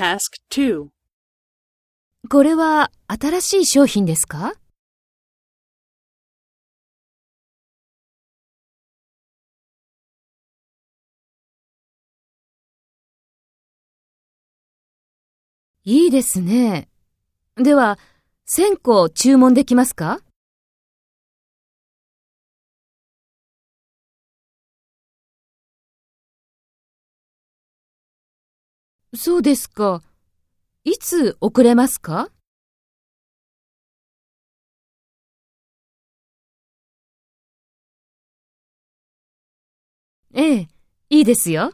Task 2. これは新しい商品ですか？いいですね。では、1000個注文できますか？そうですか。いつ遅れますか？ええ、いいですよ。